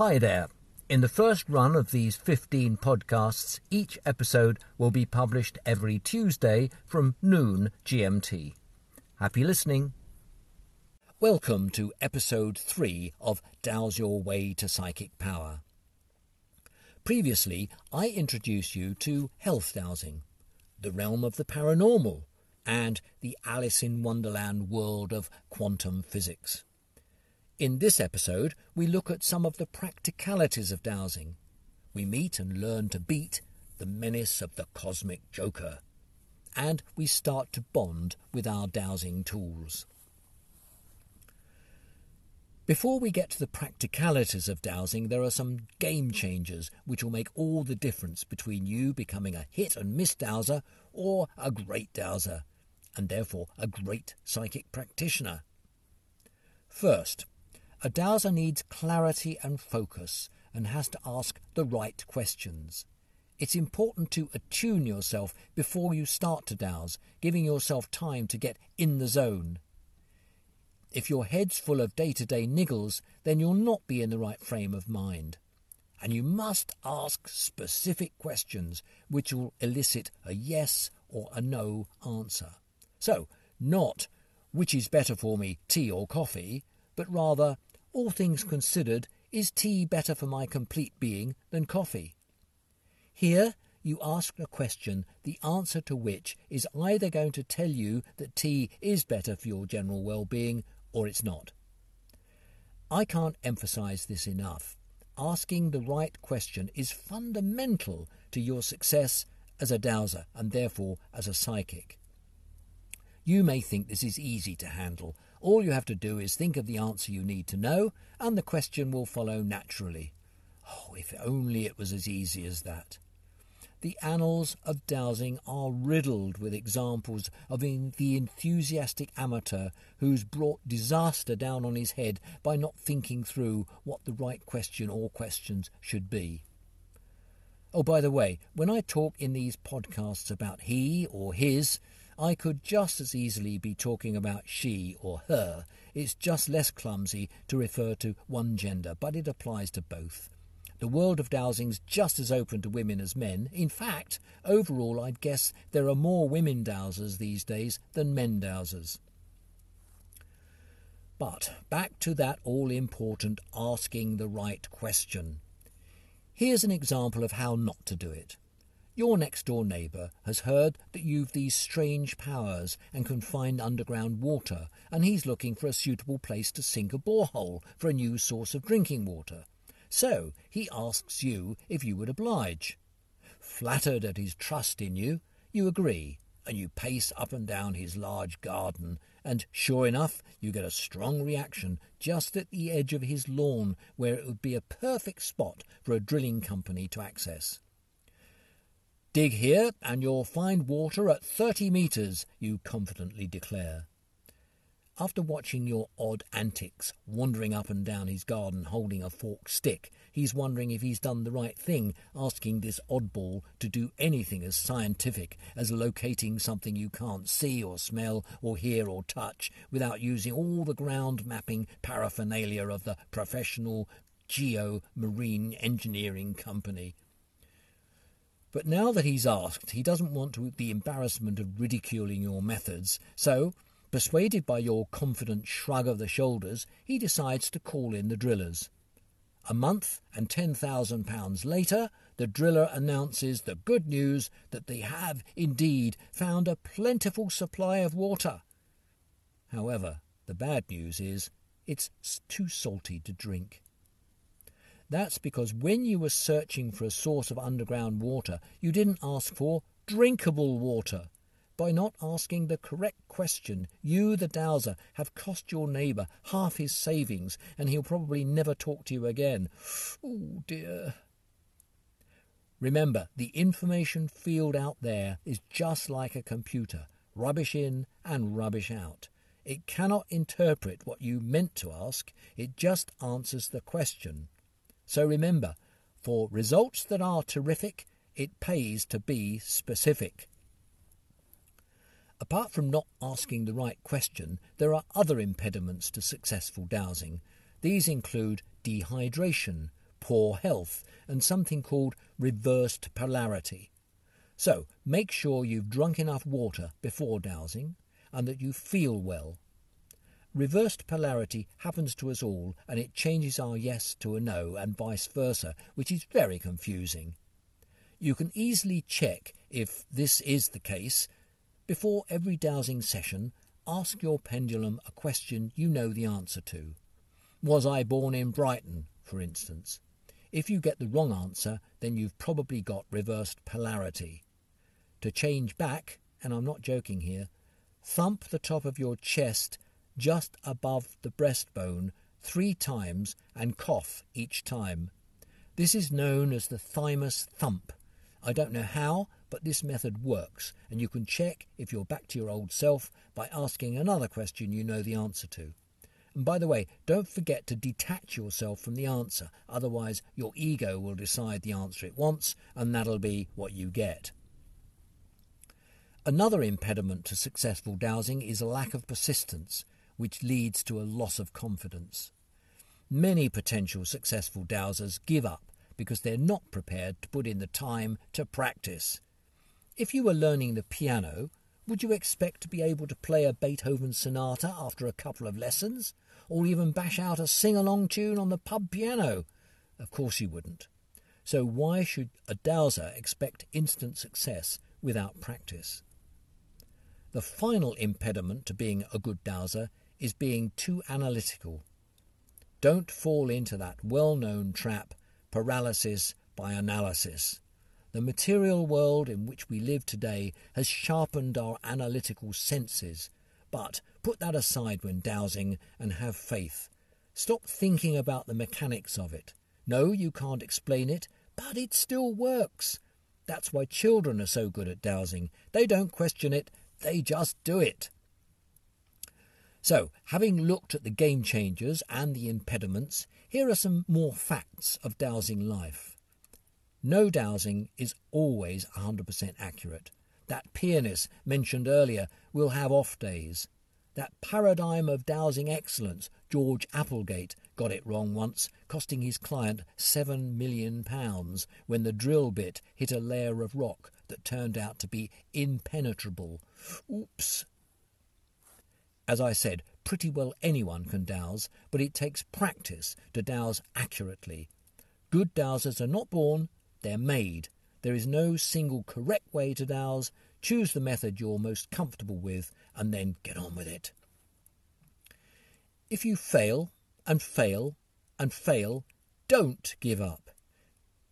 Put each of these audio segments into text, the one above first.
Hi there. In the first run of these 15 podcasts, each episode will be published every Tuesday from noon GMT. Happy listening. Welcome to episode 3 of Dowse Your Way to Psychic Power. Previously, I introduced you to health dowsing, the realm of the paranormal, and the Alice in Wonderland world of quantum physics. In this episode, we look at some of the practicalities of dowsing. We meet and learn to beat the menace of the cosmic joker. And we start to bond with our dowsing tools. Before we get to the practicalities of dowsing, there are some game changers which will make all the difference between you becoming a hit and miss dowser or a great dowser, and therefore a great psychic practitioner. First, a dowser needs clarity and focus and has to ask the right questions. It's important to attune yourself before you start to dowse, giving yourself time to get in the zone. If your head's full of day to day niggles, then you'll not be in the right frame of mind. And you must ask specific questions which will elicit a yes or a no answer. So, not which is better for me, tea or coffee, but rather all things considered, is tea better for my complete being than coffee? Here you ask a question, the answer to which is either going to tell you that tea is better for your general well being or it's not. I can't emphasize this enough. Asking the right question is fundamental to your success as a dowser and therefore as a psychic. You may think this is easy to handle. All you have to do is think of the answer you need to know, and the question will follow naturally. Oh, if only it was as easy as that. The annals of dowsing are riddled with examples of the enthusiastic amateur who's brought disaster down on his head by not thinking through what the right question or questions should be. Oh, by the way, when I talk in these podcasts about he or his, I could just as easily be talking about she or her. It's just less clumsy to refer to one gender, but it applies to both. The world of dowsing's just as open to women as men. In fact, overall, I'd guess there are more women dowsers these days than men dowsers. But back to that all important asking the right question. Here's an example of how not to do it. Your next door neighbour has heard that you've these strange powers and can find underground water, and he's looking for a suitable place to sink a borehole for a new source of drinking water. So he asks you if you would oblige. Flattered at his trust in you, you agree, and you pace up and down his large garden, and sure enough, you get a strong reaction just at the edge of his lawn, where it would be a perfect spot for a drilling company to access. Dig here and you'll find water at 30 metres, you confidently declare. After watching your odd antics, wandering up and down his garden holding a forked stick, he's wondering if he's done the right thing, asking this oddball to do anything as scientific as locating something you can't see or smell or hear or touch without using all the ground mapping paraphernalia of the professional geo-marine engineering company. But now that he's asked, he doesn't want to, the embarrassment of ridiculing your methods, so, persuaded by your confident shrug of the shoulders, he decides to call in the drillers. A month and £10,000 later, the driller announces the good news that they have indeed found a plentiful supply of water. However, the bad news is it's too salty to drink. That's because when you were searching for a source of underground water, you didn't ask for drinkable water. By not asking the correct question, you, the dowser, have cost your neighbour half his savings, and he'll probably never talk to you again. Oh dear. Remember, the information field out there is just like a computer rubbish in and rubbish out. It cannot interpret what you meant to ask, it just answers the question. So remember, for results that are terrific, it pays to be specific. Apart from not asking the right question, there are other impediments to successful dowsing. These include dehydration, poor health and something called reversed polarity. So make sure you've drunk enough water before dowsing and that you feel well. Reversed polarity happens to us all and it changes our yes to a no and vice versa, which is very confusing. You can easily check if this is the case. Before every dowsing session, ask your pendulum a question you know the answer to. Was I born in Brighton, for instance? If you get the wrong answer, then you've probably got reversed polarity. To change back, and I'm not joking here, thump the top of your chest just above the breastbone three times and cough each time. This is known as the thymus thump. I don't know how, but this method works, and you can check if you're back to your old self by asking another question you know the answer to. And by the way, don't forget to detach yourself from the answer, otherwise, your ego will decide the answer it wants, and that'll be what you get. Another impediment to successful dowsing is a lack of persistence, which leads to a loss of confidence. Many potential successful dowsers give up because they're not prepared to put in the time to practice. If you were learning the piano, would you expect to be able to play a Beethoven sonata after a couple of lessons, or even bash out a sing along tune on the pub piano? Of course you wouldn't. So why should a dowser expect instant success without practice? The final impediment to being a good dowser is being too analytical. Don't fall into that well known trap paralysis by analysis. The material world in which we live today has sharpened our analytical senses, but put that aside when dowsing and have faith. Stop thinking about the mechanics of it. No, you can't explain it, but it still works. That's why children are so good at dowsing. They don't question it, they just do it. So, having looked at the game changers and the impediments, here are some more facts of dowsing life. No dowsing is always 100% accurate. That pianist mentioned earlier will have off days. That paradigm of dowsing excellence, George Applegate, got it wrong once, costing his client seven million pounds when the drill bit hit a layer of rock that turned out to be impenetrable. Oops. As I said, pretty well anyone can dowse, but it takes practice to dowse accurately. Good dowsers are not born, they're made. There is no single correct way to dowse. Choose the method you're most comfortable with and then get on with it. If you fail and fail and fail, don't give up.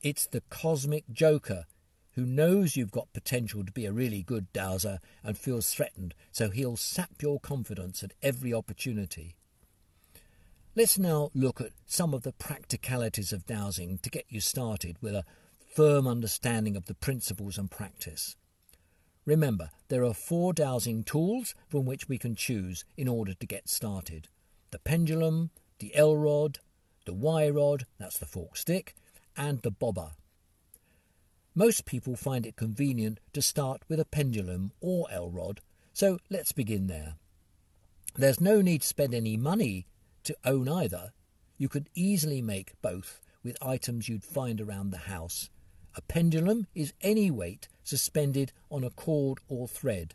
It's the cosmic joker who knows you've got potential to be a really good dowser and feels threatened, so he'll sap your confidence at every opportunity. Let's now look at some of the practicalities of dowsing to get you started with a firm understanding of the principles and practice. Remember, there are four dowsing tools from which we can choose in order to get started the pendulum, the L rod, the Y rod, that's the fork stick, and the bobber, most people find it convenient to start with a pendulum or L rod, so let's begin there. There's no need to spend any money to own either. You could easily make both with items you'd find around the house. A pendulum is any weight suspended on a cord or thread.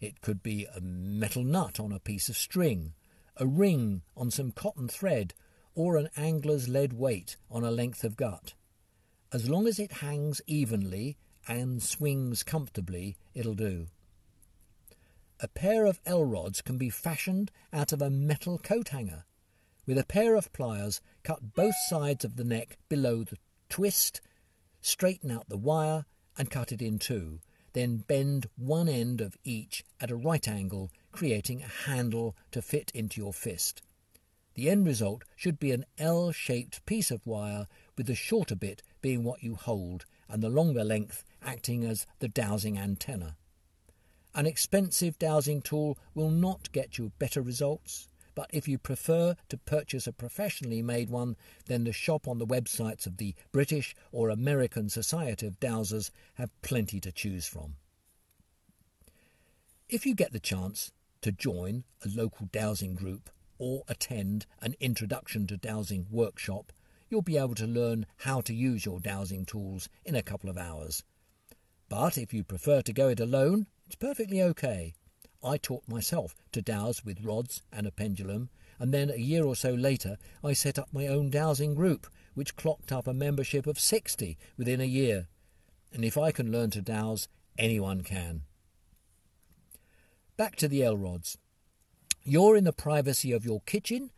It could be a metal nut on a piece of string, a ring on some cotton thread, or an angler's lead weight on a length of gut. As long as it hangs evenly and swings comfortably, it'll do. A pair of L rods can be fashioned out of a metal coat hanger. With a pair of pliers, cut both sides of the neck below the twist, straighten out the wire, and cut it in two. Then bend one end of each at a right angle, creating a handle to fit into your fist. The end result should be an L shaped piece of wire with the shorter bit being what you hold and the longer length acting as the dowsing antenna. An expensive dowsing tool will not get you better results, but if you prefer to purchase a professionally made one, then the shop on the websites of the British or American Society of Dowsers have plenty to choose from. If you get the chance to join a local dowsing group or attend an introduction to dowsing workshop, you'll be able to learn how to use your dowsing tools in a couple of hours. But if you prefer to go it alone, it's perfectly okay. I taught myself to dowse with rods and a pendulum, and then a year or so later I set up my own dowsing group, which clocked up a membership of 60 within a year. And if I can learn to dowse, anyone can. Back to the L rods. You're in the privacy of your kitchen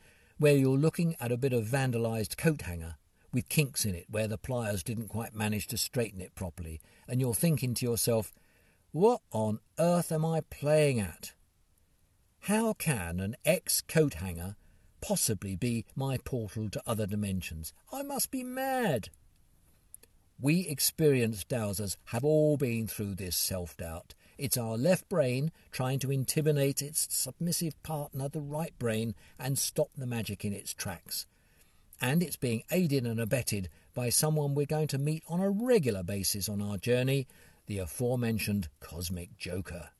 where you're looking at a bit of vandalised coat hanger with kinks in it where the pliers didn't quite manage to straighten it properly, and you're thinking to yourself, what on earth am I playing at? How can an ex coat hanger possibly be my portal to other dimensions? I must be mad. We experienced dowsers have all been through this self doubt. It's our left brain trying to intimidate its submissive partner, the right brain, and stop the magic in its tracks. And it's being aided and abetted by someone we're going to meet on a regular basis on our journey, the aforementioned Cosmic Joker.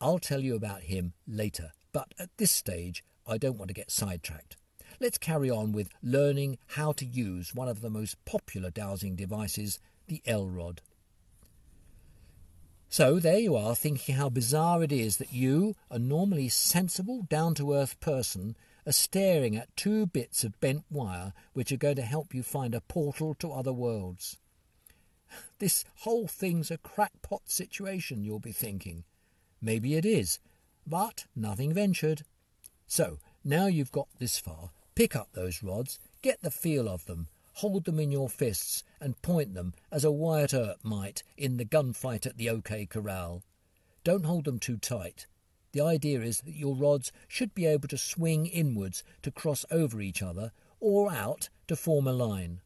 I'll tell you about him later, but at this stage, I don't want to get sidetracked. Let's carry on with learning how to use one of the most popular dowsing devices, the L rod. So there you are, thinking how bizarre it is that you, a normally sensible, down to earth person, are staring at two bits of bent wire which are going to help you find a portal to other worlds. This whole thing's a crackpot situation, you'll be thinking. Maybe it is, but nothing ventured. So, now you've got this far, Pick up those rods, get the feel of them, hold them in your fists, and point them as a Wyatt Earp might in the gunfight at the OK Corral. Don't hold them too tight. The idea is that your rods should be able to swing inwards to cross over each other or out to form a line.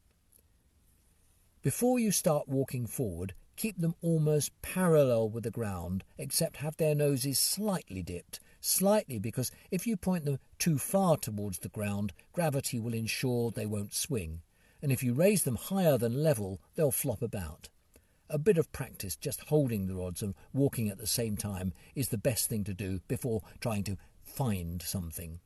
Before you start walking forward, keep them almost parallel with the ground, except have their noses slightly dipped slightly because if you point them too far towards the ground, gravity will ensure they won't swing, and if you raise them higher than level, they'll flop about. A bit of practice just holding the rods and walking at the same time is the best thing to do before trying to find something.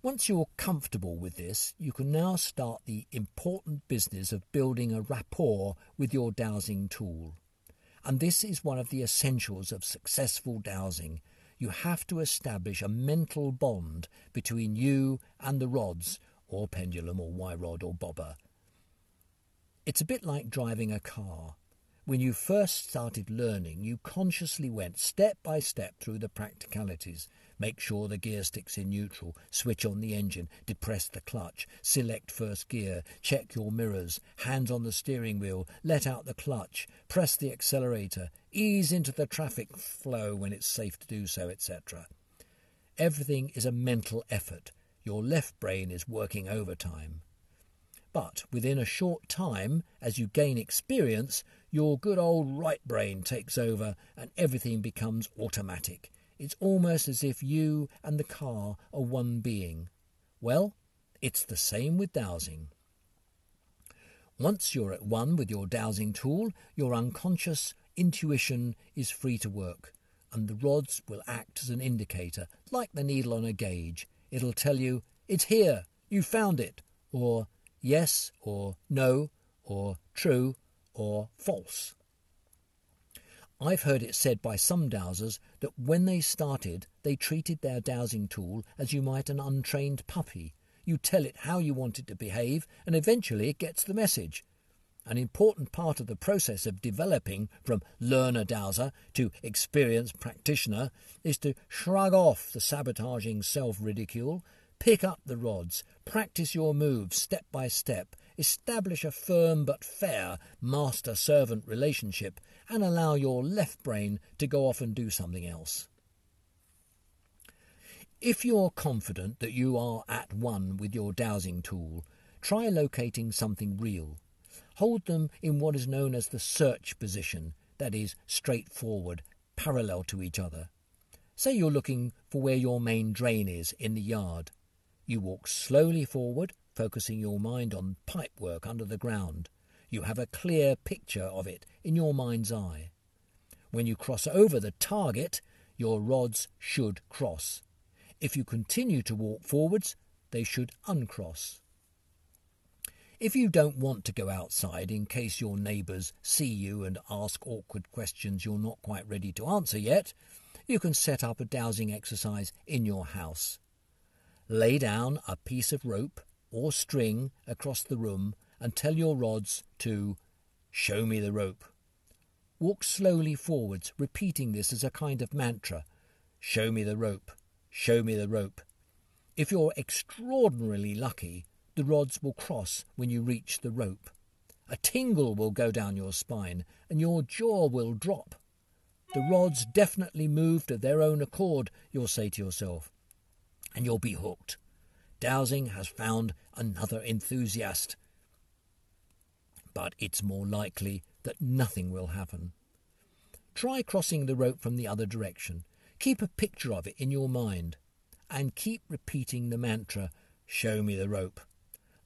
Once you're comfortable with this, you can now start the important business of building a rapport with your dowsing tool. And this is one of the essentials of successful dowsing. You have to establish a mental bond between you and the rods, or pendulum, or Y rod, or bobber. It's a bit like driving a car. When you first started learning, you consciously went step by step through the practicalities. Make sure the gear stick's in neutral, switch on the engine, depress the clutch, select first gear, check your mirrors, hands on the steering wheel, let out the clutch, press the accelerator, ease into the traffic flow when it's safe to do so, etc. Everything is a mental effort. Your left brain is working overtime. But within a short time, as you gain experience, your good old right brain takes over and everything becomes automatic. It's almost as if you and the car are one being. Well, it's the same with dowsing. Once you're at one with your dowsing tool, your unconscious intuition is free to work, and the rods will act as an indicator, like the needle on a gauge. It'll tell you, it's here, you found it, or yes, or no, or true, or false. I've heard it said by some dowsers that when they started, they treated their dowsing tool as you might an untrained puppy. You tell it how you want it to behave, and eventually it gets the message. An important part of the process of developing from learner dowser to experienced practitioner is to shrug off the sabotaging self ridicule, pick up the rods, practice your moves step by step, establish a firm but fair master servant relationship, and allow your left brain to go off and do something else. If you're confident that you are at one with your dowsing tool, try locating something real. Hold them in what is known as the search position, that is, straightforward, parallel to each other. Say you're looking for where your main drain is in the yard. You walk slowly forward, focusing your mind on pipework under the ground. You have a clear picture of it in your mind's eye. When you cross over the target, your rods should cross. If you continue to walk forwards, they should uncross. If you don't want to go outside in case your neighbours see you and ask awkward questions you're not quite ready to answer yet, you can set up a dowsing exercise in your house. Lay down a piece of rope or string across the room and tell your rods to show me the rope. Walk slowly forwards, repeating this as a kind of mantra show me the rope, show me the rope. If you're extraordinarily lucky, the rods will cross when you reach the rope. A tingle will go down your spine and your jaw will drop. The rods definitely moved of their own accord, you'll say to yourself, and you'll be hooked. Dowsing has found another enthusiast. But it's more likely that nothing will happen. Try crossing the rope from the other direction. Keep a picture of it in your mind and keep repeating the mantra, show me the rope.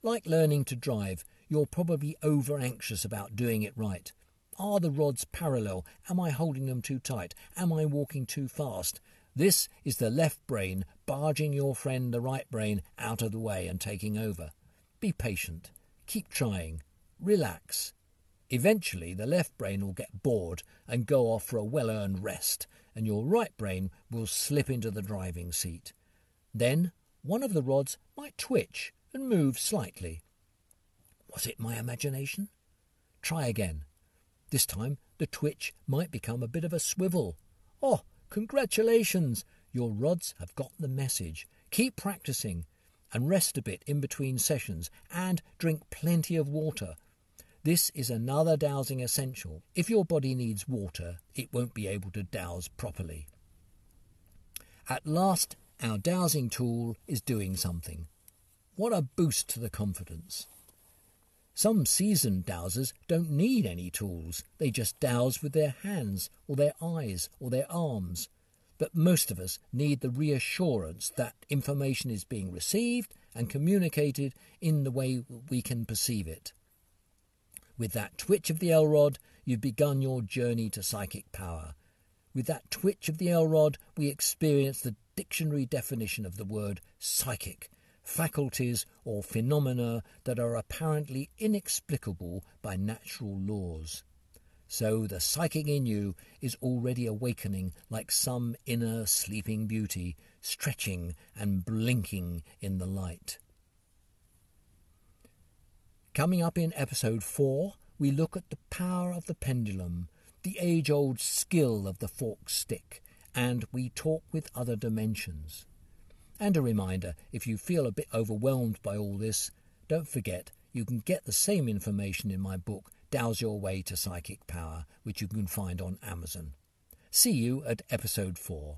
Like learning to drive, you're probably over anxious about doing it right. Are the rods parallel? Am I holding them too tight? Am I walking too fast? This is the left brain barging your friend the right brain out of the way and taking over. Be patient. Keep trying. Relax. Eventually, the left brain will get bored and go off for a well earned rest, and your right brain will slip into the driving seat. Then one of the rods might twitch and moved slightly. Was it my imagination? Try again. This time the twitch might become a bit of a swivel. Oh, congratulations! Your rods have got the message. Keep practicing and rest a bit in between sessions and drink plenty of water. This is another dowsing essential. If your body needs water, it won't be able to douse properly. At last, our dowsing tool is doing something. What a boost to the confidence. Some seasoned dowsers don't need any tools. They just dowse with their hands or their eyes or their arms. But most of us need the reassurance that information is being received and communicated in the way we can perceive it. With that twitch of the L rod, you've begun your journey to psychic power. With that twitch of the L rod, we experience the dictionary definition of the word psychic faculties or phenomena that are apparently inexplicable by natural laws. So the psychic in you is already awakening like some inner sleeping beauty, stretching and blinking in the light. Coming up in episode 4, we look at the power of the pendulum, the age old skill of the forked stick, and we talk with other dimensions. And a reminder if you feel a bit overwhelmed by all this, don't forget you can get the same information in my book, Dowse Your Way to Psychic Power, which you can find on Amazon. See you at episode 4.